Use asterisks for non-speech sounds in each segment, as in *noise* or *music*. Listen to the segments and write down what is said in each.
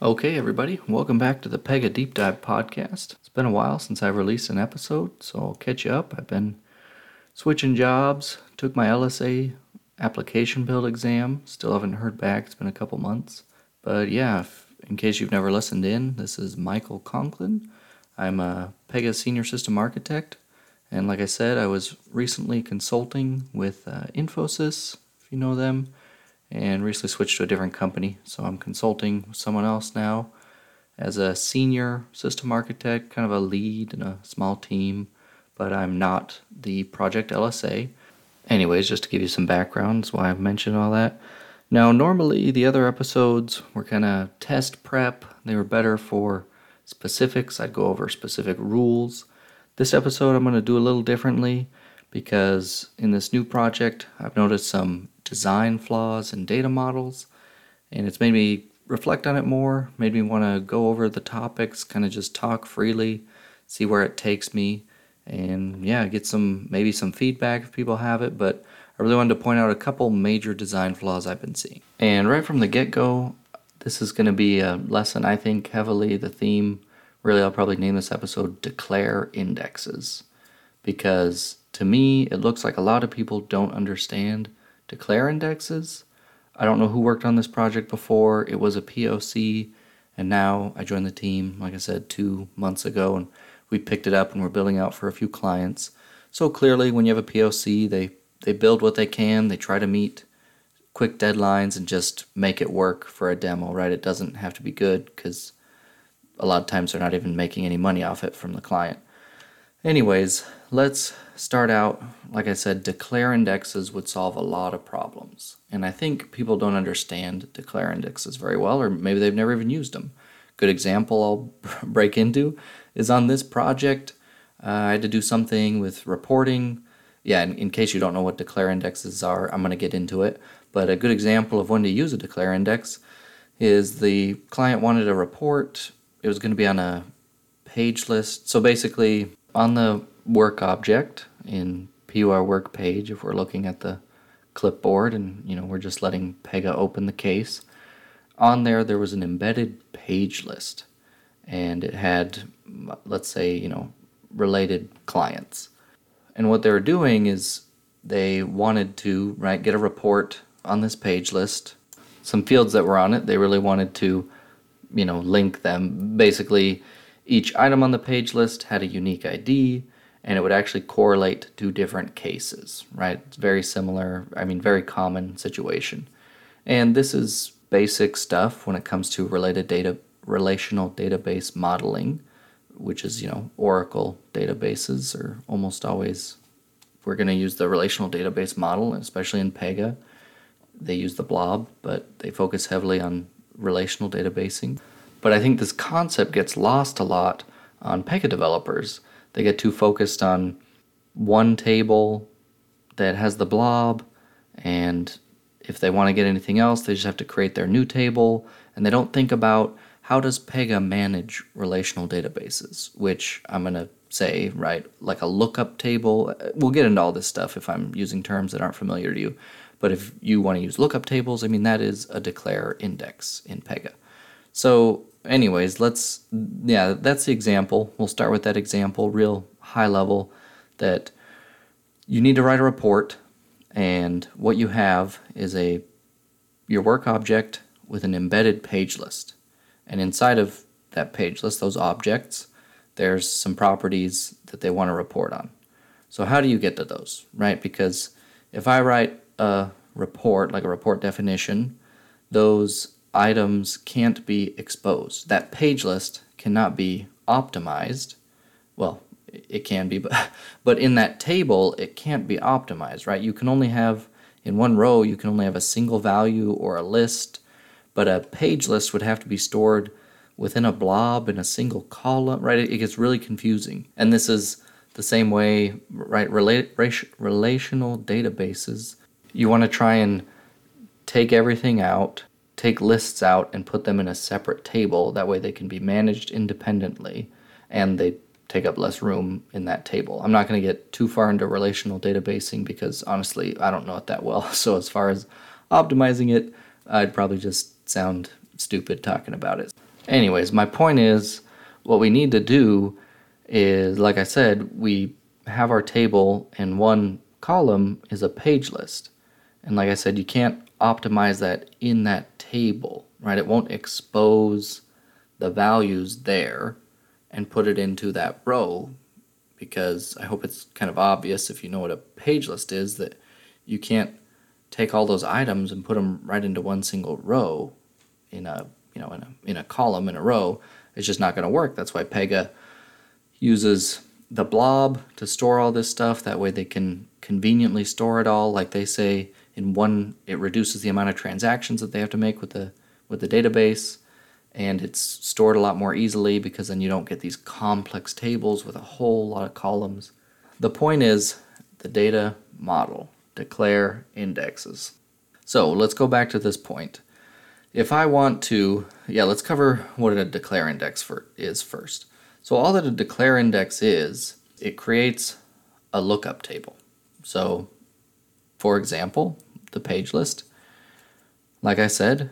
Okay, everybody, welcome back to the Pega Deep Dive podcast. It's been a while since I've released an episode, so I'll catch you up. I've been switching jobs, took my LSA application build exam, still haven't heard back. It's been a couple months. But yeah, if, in case you've never listened in, this is Michael Conklin. I'm a Pega senior system architect, and like I said, I was recently consulting with uh, Infosys, if you know them and recently switched to a different company. So I'm consulting with someone else now as a senior system architect, kind of a lead in a small team, but I'm not the project LSA. Anyways, just to give you some background, that's why I've mentioned all that. Now, normally the other episodes were kind of test prep, they were better for specifics. I'd go over specific rules. This episode, I'm going to do a little differently because in this new project, I've noticed some design flaws in data models, and it's made me reflect on it more, made me want to go over the topics, kind of just talk freely, see where it takes me, and yeah, get some maybe some feedback if people have it, but I really wanted to point out a couple major design flaws I've been seeing. And right from the get go, this is going to be a lesson I think heavily the theme. Really, I'll probably name this episode Declare Indexes because to me, it looks like a lot of people don't understand declare indexes. I don't know who worked on this project before. It was a POC, and now I joined the team, like I said, two months ago, and we picked it up and we're building out for a few clients. So clearly, when you have a POC, they, they build what they can, they try to meet quick deadlines and just make it work for a demo, right? It doesn't have to be good because a lot of times they're not even making any money off it from the client. Anyways, let's start out. Like I said, declare indexes would solve a lot of problems. And I think people don't understand declare indexes very well, or maybe they've never even used them. Good example I'll *laughs* break into is on this project. Uh, I had to do something with reporting. Yeah, in, in case you don't know what declare indexes are, I'm going to get into it. But a good example of when to use a declare index is the client wanted a report. It was going to be on a page list. So basically, on the work object in pyWorkPage, if we're looking at the clipboard and you know we're just letting Pega open the case, on there there was an embedded page list, and it had let's say you know related clients, and what they were doing is they wanted to right get a report on this page list, some fields that were on it. They really wanted to you know link them. Basically each item on the page list had a unique ID and it would actually correlate to different cases, right? It's very similar, I mean, very common situation. And this is basic stuff when it comes to related data, relational database modeling, which is, you know, Oracle databases are almost always, we're going to use the relational database model, especially in Pega. They use the blob, but they focus heavily on relational databasing. But I think this concept gets lost a lot on Pega developers. They get too focused on one table that has the blob, and if they want to get anything else, they just have to create their new table, and they don't think about how does Pega manage relational databases, which I'm going to say, right, like a lookup table. Uh, we'll get into all this stuff if I'm using terms that aren't familiar to you. But if you want to use lookup tables, I mean, that is a declare index in Pega. So anyways, let's yeah, that's the example. We'll start with that example, real high level that you need to write a report and what you have is a your work object with an embedded page list. And inside of that page list, those objects, there's some properties that they want to report on. So how do you get to those, right? Because if I write a report, like a report definition, those items can't be exposed. That page list cannot be optimized. Well, it can be, but *laughs* but in that table it can't be optimized, right? You can only have in one row you can only have a single value or a list, but a page list would have to be stored within a blob in a single column, right? It gets really confusing. And this is the same way, right? Rela- relational databases. You want to try and take everything out take lists out and put them in a separate table. That way they can be managed independently and they take up less room in that table. I'm not going to get too far into relational databasing because honestly, I don't know it that well. *laughs* So as far as optimizing it, I'd probably just sound stupid talking about it. Anyways, my point is what we need to do is, like I said, we have our table and one column is a page list. And like I said, you can't optimize that in that table, right? It won't expose the values there and put it into that row because I hope it's kind of obvious if you know what a page list is that you can't take all those items and put them right into one single row in a you know in a in a column in a row. It's just not going to work. That's why Pega uses the blob to store all this stuff. That way they can conveniently store it all. Like they say in one, it reduces the amount of transactions that they have to make with the with the database, and it's stored a lot more easily because then you don't get these complex tables with a whole lot of columns. The point is the data model declare indexes. So let's go back to this point. If I want to, yeah, let's cover what a declare index for, is first. So all that a declare index is, it creates a lookup table. So for example, the page list, like I said,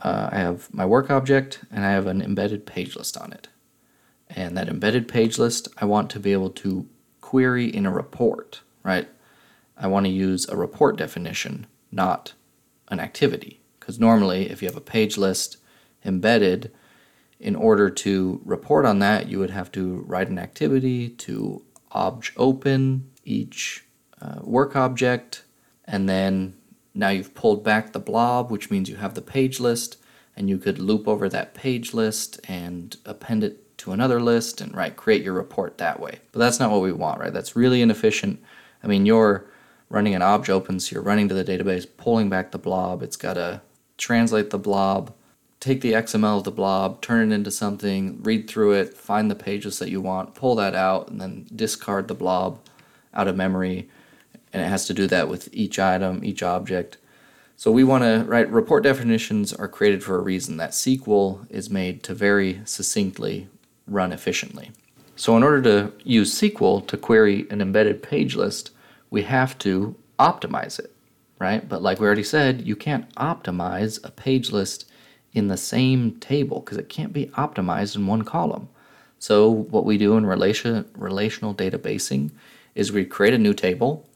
uh, I have my work object and I have an embedded page list on it. And that embedded page list, I want to be able to query in a report, right? I want to use a report definition, not an activity. Because normally, if you have a page list embedded, in order to report on that, you would have to write an activity to obj open each uh, work object, and then now you've pulled back the blob, which means you have the page list, and you could loop over that page list and append it to another list and right create your report that way. But that's not what we want, right? That's really inefficient. I mean, you're running an obj open, so you're running to the database, pulling back the blob. It's got to translate the blob, take the XML of the blob, turn it into something, read through it, find the pages that you want, pull that out, and then discard the blob out of memory. And it has to do that with each item, each object. So we want to, write report definitions are created for a reason. That SQL is made to very succinctly run efficiently. So in order to use SQL to query an embedded page list, we have to optimize it, right? But like we already said, you can't optimize a page list in the same table because it can't be optimized in one column. So what we do in relation, relational databasing is we create a new table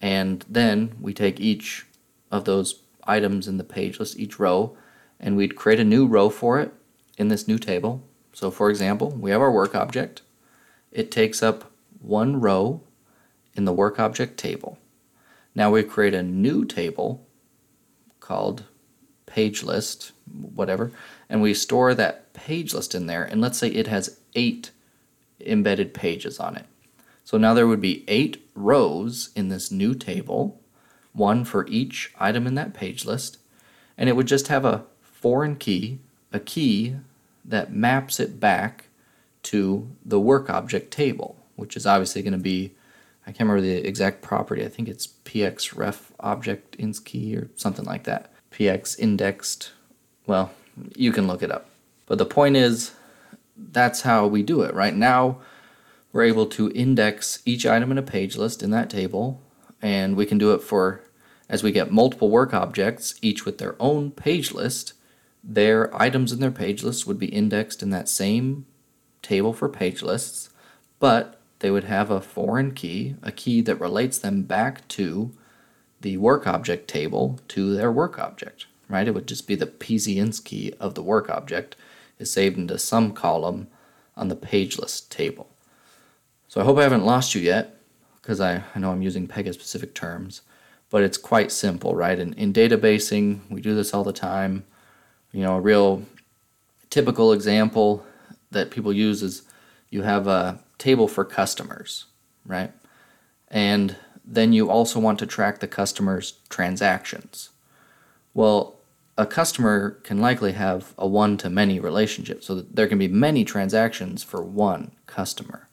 and then we take each of those items in the page list, each row, and we'd create a new row for it in this new table. So for example, we have our work object. It takes up one row in the work object table. Now we create a new table called page list, whatever, and we store that page list in there. And let's say it has eight embedded pages on it. So now there would be eight rows in this new table, one for each item in that page list, and it would just have a foreign key, a key that maps it back to the work object table, which is obviously going to be I can't remember the exact property. I think it's px ref object ins key or something like that. px indexed. Well, you can look it up. But the point is, that's how we do it. Right now, we're able to index each item in a page list in that table, and we can do it for as we get multiple work objects, each with their own page list. Their items in their page list would be indexed in that same table for page lists, but they would have a foreign key, a key that relates them back to the work object table to their work object, right? It would just be the PZINS key of the work object is saved into some column on the page list table. So I hope I haven't lost you yet, because I, I know I'm using Pega specific terms, but it's quite simple, right? In, in databasing, we do this all the time. You know, a real typical example that people use is you have a table for customers, right? And then you also want to track the customer's transactions. Well, a customer can likely have a one to many relationship, so there can be many transactions for one customer.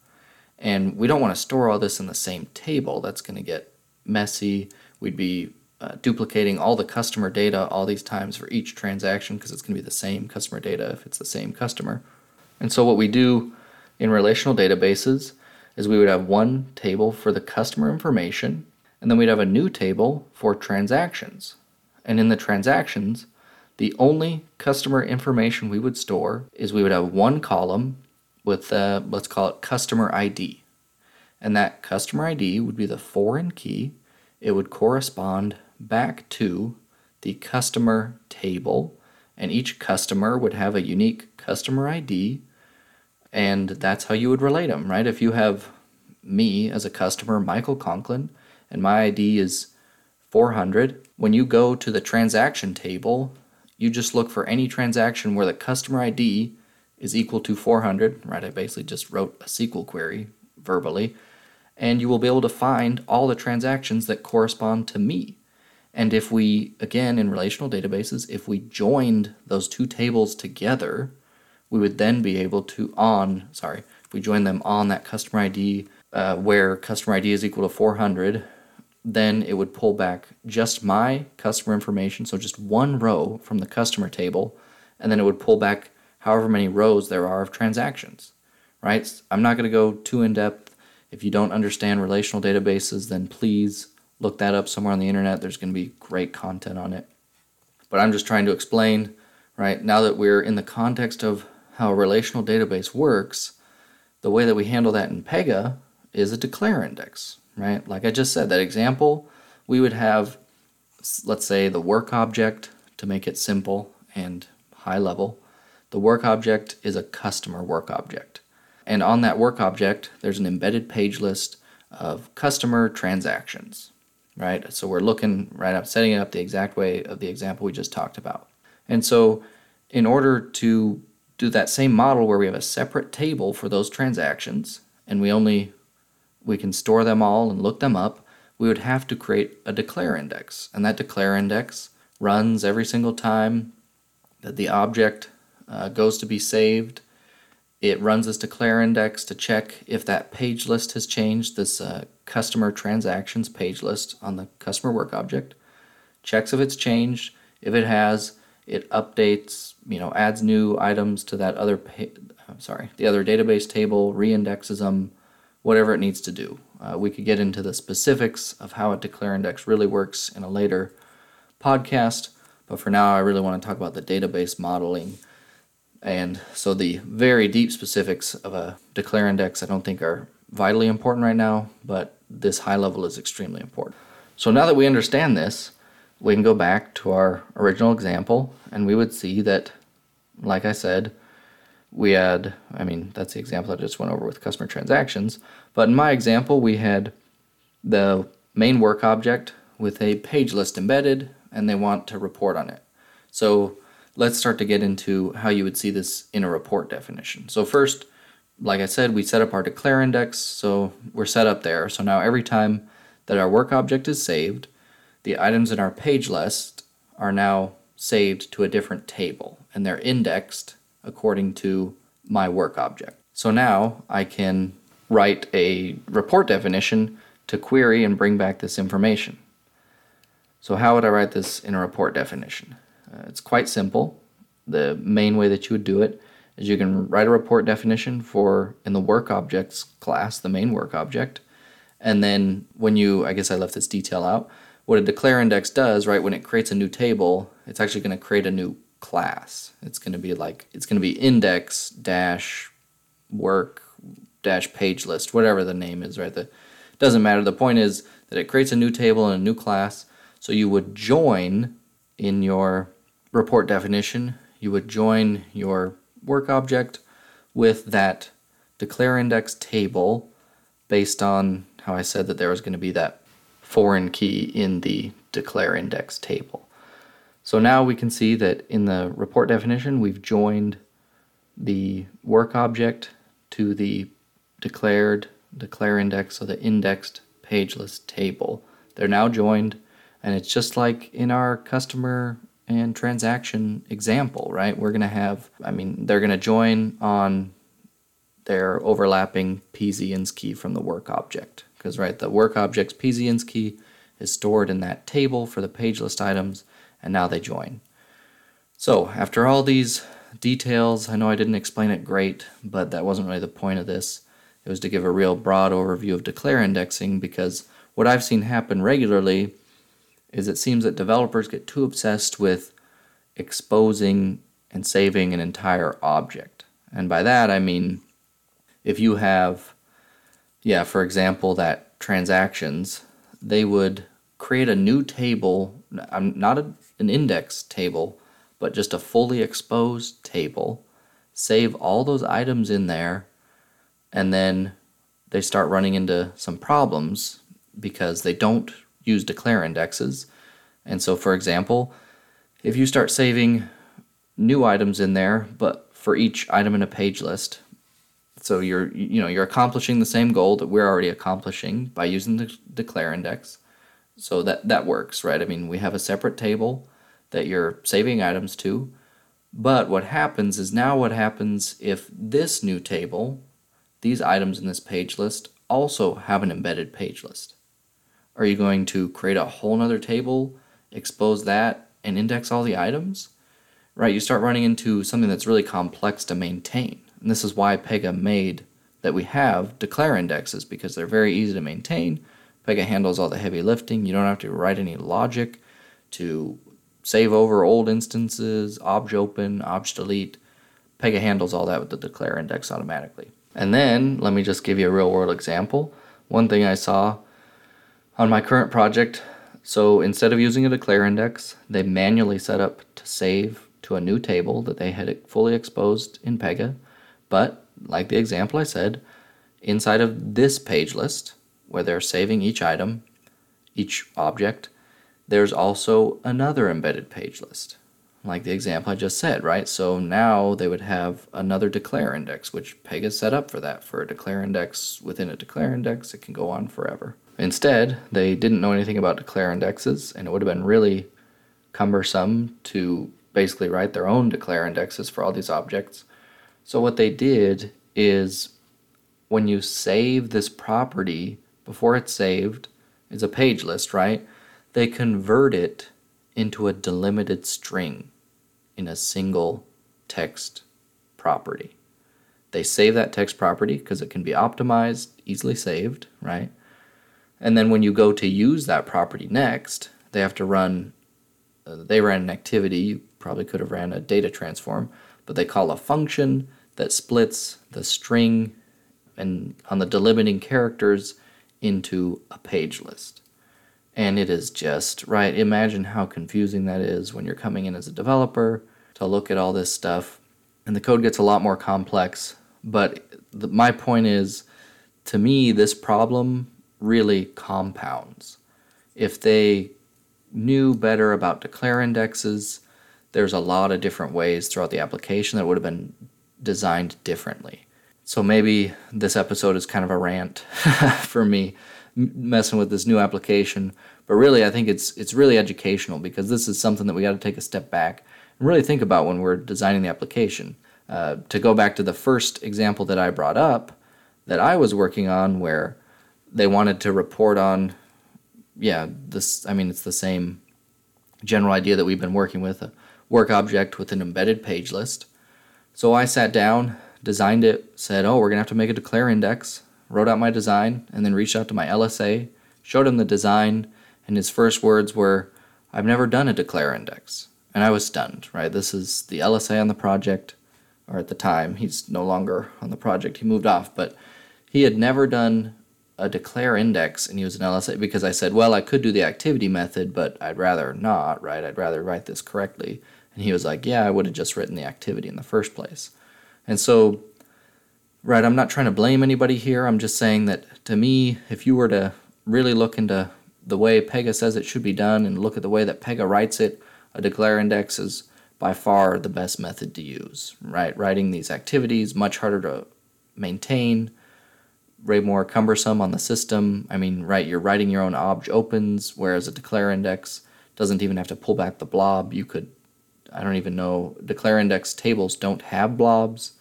And we don't want to store all this in the same table. That's going to get messy. We'd be uh, duplicating all the customer data all these times for each transaction because it's going to be the same customer data if it's the same customer. And so what we do in relational databases is we would have one table for the customer information, and then we'd have a new table for transactions. And in the transactions, The only customer information we would store is we would have one column with, uh, let's call it customer ID. And that customer ID would be the foreign key. It would correspond back to the customer table, and each customer would have a unique customer ID, and that's how you would relate them, right? If you have me as a customer, Michael Conklin, and my ID is 400, when you go to the transaction table, you just look for any transaction where the customer ID is equal to 400, right? I basically just wrote a SQL query verbally, and you will be able to find all the transactions that correspond to me. And if we, again, in relational databases, if we joined those two tables together, we would then be able to on, sorry, if we join them on that customer ID uh, where customer ID is equal to 400, then it would pull back just my customer information, so just one row from the customer table, and then it would pull back however many rows there are of transactions, right? I'm not going to go too in depth. If you don't understand relational databases, then please look that up somewhere on the internet. There's going to be great content on it. But I'm just trying to explain, right, now that we're in the context of how a relational database works, the way that we handle that in Pega is a declare index, right? Like I just said, that example, we would have, let's say, the work object to make it simple and high level. The work object is a customer work object. And on that work object, there's an embedded page list of customer transactions, right? So we're looking right up, setting it up the exact way of the example we just talked about. And so in order to do that same model where we have a separate table for those transactions and we only we can store them all and look them up, we would have to create a declare index. And that declare index runs every single time that the object uh, goes to be saved. It runs this declare index to check if that page list has changed, this uh, customer transactions page list on the customer work object. Checks if it's changed. If it has, it updates, you know, adds new items to that other, pa- I'm sorry, the other database table, reindexes them, whatever it needs to do. Uh, we could get into the specifics of how a declare index really works in a later podcast, but for now, I really want to talk about the database modeling. And so, the very deep specifics of a declare index I don't think are vitally important right now, but this high level is extremely important. So, now that we understand this, we can go back to our original example and we would see that, like I said, we had, I mean, that's the example I just went over with customer transactions. But in my example, we had the main work object with a page list embedded, and they want to report on it. So let's start to get into how you would see this in a report definition. So, first, like I said, we set up our declare index, so we're set up there. So now every time that our work object is saved, the items in our page list are now saved to a different table, and they're indexed according to my work object. So now I can write a report definition to query and bring back this information. So how would I write this in a report definition? Uh, it's quite simple. The main way that you would do it is you can write a report definition for in the work objects class, the main work object, and then when you, I guess I left this detail out, what a declare index does, right, when it creates a new table, it's actually going to create a new class. It's going to be like it's going to be index dash work dash page list, whatever the name is, right? The doesn't matter. The point is that it creates a new table and a new class. So you would join in your report definition, you would join your work object with that declare index table based on how I said that there was going to be that foreign key in the declare index table. So now we can see that in the report definition, we've joined the work object to the declared declare index, so the indexed page list table. They're now joined, and it's just like in our customer and transaction example, right? We're going to have, I mean, they're going to join on their overlapping PZINS key from the work object. Because, right, the work object's PZINS key is stored in that table for the page list items, and now they join. So, after all these details, I know I didn't explain it great, but that wasn't really the point of this. It was to give a real broad overview of declare indexing because what I've seen happen regularly is it seems that developers get too obsessed with exposing and saving an entire object. And by that, I mean if you have, yeah, for example, that transactions, they would create a new table, um, not a, an index table, but just a fully exposed table, save all those items in there, and then they start running into some problems because they don't use declare indexes. And so, for example, if you start saving new items in there, but for each item in a page list, so you're you know you're accomplishing the same goal that we're already accomplishing by using the declare index. So that that works, right? I mean, we have a separate table that you're saving items to. But what happens is now what happens if this new table, these items in this page list also have an embedded page list. Are you going to create a whole nother table, expose that, and index all the items? Right, you start running into something that's really complex to maintain. And this is why Pega made that we have declare indexes because they're very easy to maintain. Pega handles all the heavy lifting. You don't have to write any logic to save over old instances, obj open, obj delete. Pega handles all that with the declare index automatically. And then let me just give you a real world example. One thing I saw on my current project, so instead of using a declare index, they manually set up to save to a new table that they had fully exposed in Pega. But like the example I said, inside of this page list, where they're saving each item, each object, there's also another embedded page list, like the example I just said, right? So now they would have another declare index, which Pega set up for that. For a declare index within a declare index, it can go on forever. Instead, they didn't know anything about declare indexes, and it would have been really cumbersome to basically write their own declare indexes for all these objects. So what they did is when you save this property, before it's saved, is a page list, right? They convert it into a delimited string in a single text property. They save that text property because it can be optimized, easily saved, right? And then when you go to use that property next, they have to run, uh, they ran an activity, you probably could have ran a data transform, but they call a function that splits the string and on the delimiting characters into a page list. And it is just, right? Imagine how confusing that is when you're coming in as a developer to look at all this stuff. And the code gets a lot more complex. But the, my point is, to me, this problem really compounds. If they knew better about declare indexes, there's a lot of different ways throughout the application that would have been designed differently. So maybe this episode is kind of a rant *laughs* for me messing with this new application, but really I think it's it's really educational because this is something that we got to take a step back and really think about when we're designing the application. Uh, to go back to the first example that I brought up that I was working on where they wanted to report on yeah, this I mean it's the same general idea that we've been working with a work object with an embedded page list. So I sat down, designed it, said, oh, we're going to have to make a declare index, wrote out my design, and then reached out to my LSA, showed him the design, and his first words were, I've never done a declare index. And I was stunned, right? This is the LSA on the project, or at the time, he's no longer on the project, he moved off, but he had never done a declare index and use an LSA because I said, well, I could do the activity method, but I'd rather not, right? I'd rather write this correctly. And he was like, Yeah, I would have just written the activity in the first place. And so, right, I'm not trying to blame anybody here. I'm just saying that to me, if you were to really look into the way Pega says it should be done and look at the way that Pega writes it, a declare index is by far the best method to use, right? Writing these activities, much harder to maintain, way more cumbersome on the system. I mean, right, you're writing your own obj opens, whereas a declare index doesn't even have to pull back the blob. You could I don't even know. Declare index tables don't have blobs.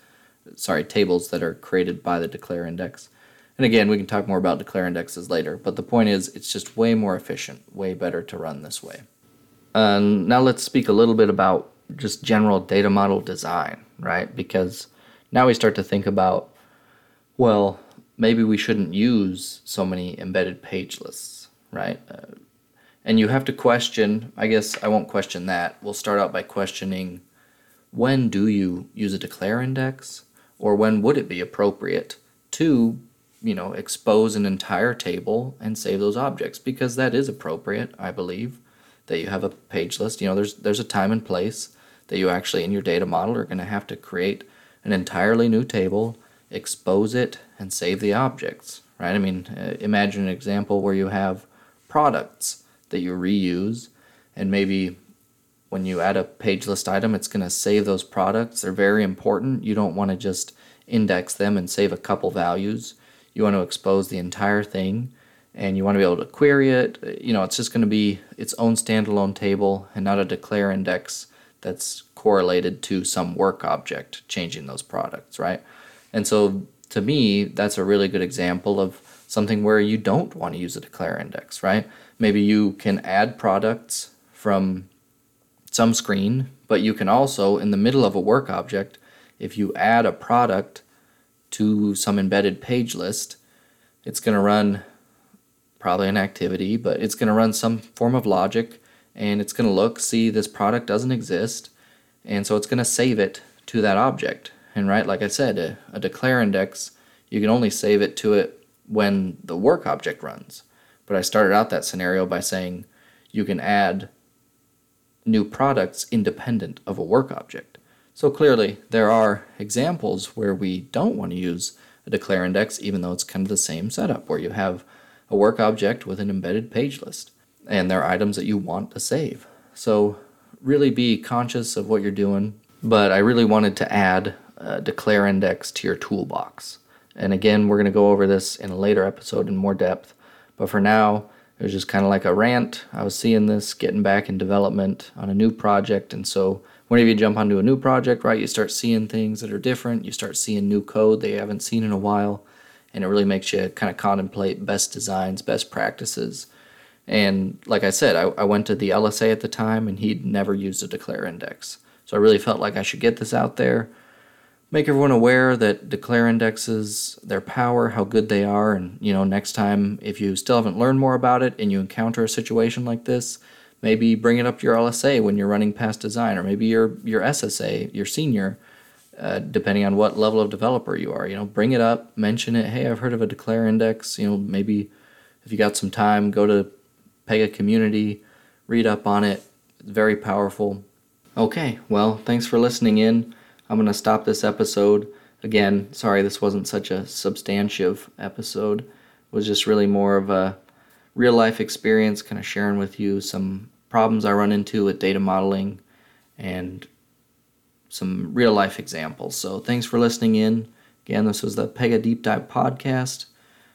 Sorry, tables that are created by the declare index. And again, we can talk more about declare indexes later, but the point is it's just way more efficient, way better to run this way. Um, now let's speak a little bit about just general data model design, right? Because now we start to think about, well, maybe we shouldn't use so many embedded page lists, right? Uh, And you have to question, I guess I won't question that. We'll start out by questioning when do you use a declare index or when would it be appropriate to, you know, expose an entire table and save those objects because that is appropriate, I believe, that you have a page list. You know, there's there's a time and place that you actually in your data model are going to have to create an entirely new table, expose it and save the objects, right? I mean, uh, imagine an example where you have products that you reuse and maybe when you add a page list item it's going to save those products. They're very important. You don't want to just index them and save a couple values. You want to expose the entire thing and you want to be able to query it. You know it's just going to be its own standalone table and not a declare index that's correlated to some work object changing those products right? And so to me that's a really good example of something where you don't want to use a declare index right? Maybe you can add products from some screen, but you can also, in the middle of a work object, if you add a product to some embedded page list, it's going to run probably an activity, but it's going to run some form of logic and it's going to look, see this product doesn't exist, and so it's going to save it to that object. And right, like I said, a, a declare index, you can only save it to it when the work object runs. But I started out that scenario by saying you can add new products independent of a work object. So clearly, there are examples where we don't want to use a declare index, even though it's kind of the same setup where you have a work object with an embedded page list and there are items that you want to save. So really be conscious of what you're doing. But I really wanted to add a declare index to your toolbox. And again, we're going to go over this in a later episode in more depth. But for now, it was just kind of like a rant. I was seeing this getting back in development on a new project. And so, whenever you jump onto a new project, right, you start seeing things that are different. You start seeing new code that you haven't seen in a while. And it really makes you kind of contemplate best designs, best practices. And like I said, I, I went to the LSA at the time and he'd never used a declare index. So I really felt like I should get this out there make everyone aware that declare indexes, their power, how good they are, and you know, next time if you still haven't learned more about it and you encounter a situation like this, maybe bring it up to your LSA when you're running past design, or maybe your your SSA, your senior, uh, depending on what level of developer you are. You know, bring it up, mention it. Hey, I've heard of a declare index. You know, maybe if you got some time, go to Pega community, read up on it. It's very powerful. Okay, well, thanks for listening in. I'm going to stop this episode. Again, sorry this wasn't such a substantive episode. It was just really more of a real life experience, kind of sharing with you some problems I run into with data modeling and some real life examples. So thanks for listening in. Again, this was the Pega Deep Dive podcast.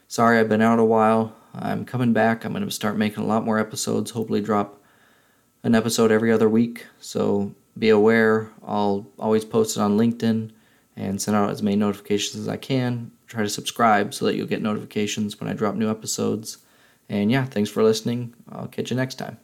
Sorry I've been out a while. I'm coming back. I'm going to start making a lot more episodes, hopefully, drop an episode every other week. So be aware. I'll always post it on LinkedIn and send out as many notifications as I can. Try to subscribe so that you'll get notifications when I drop new episodes. And yeah, thanks for listening. I'll catch you next time.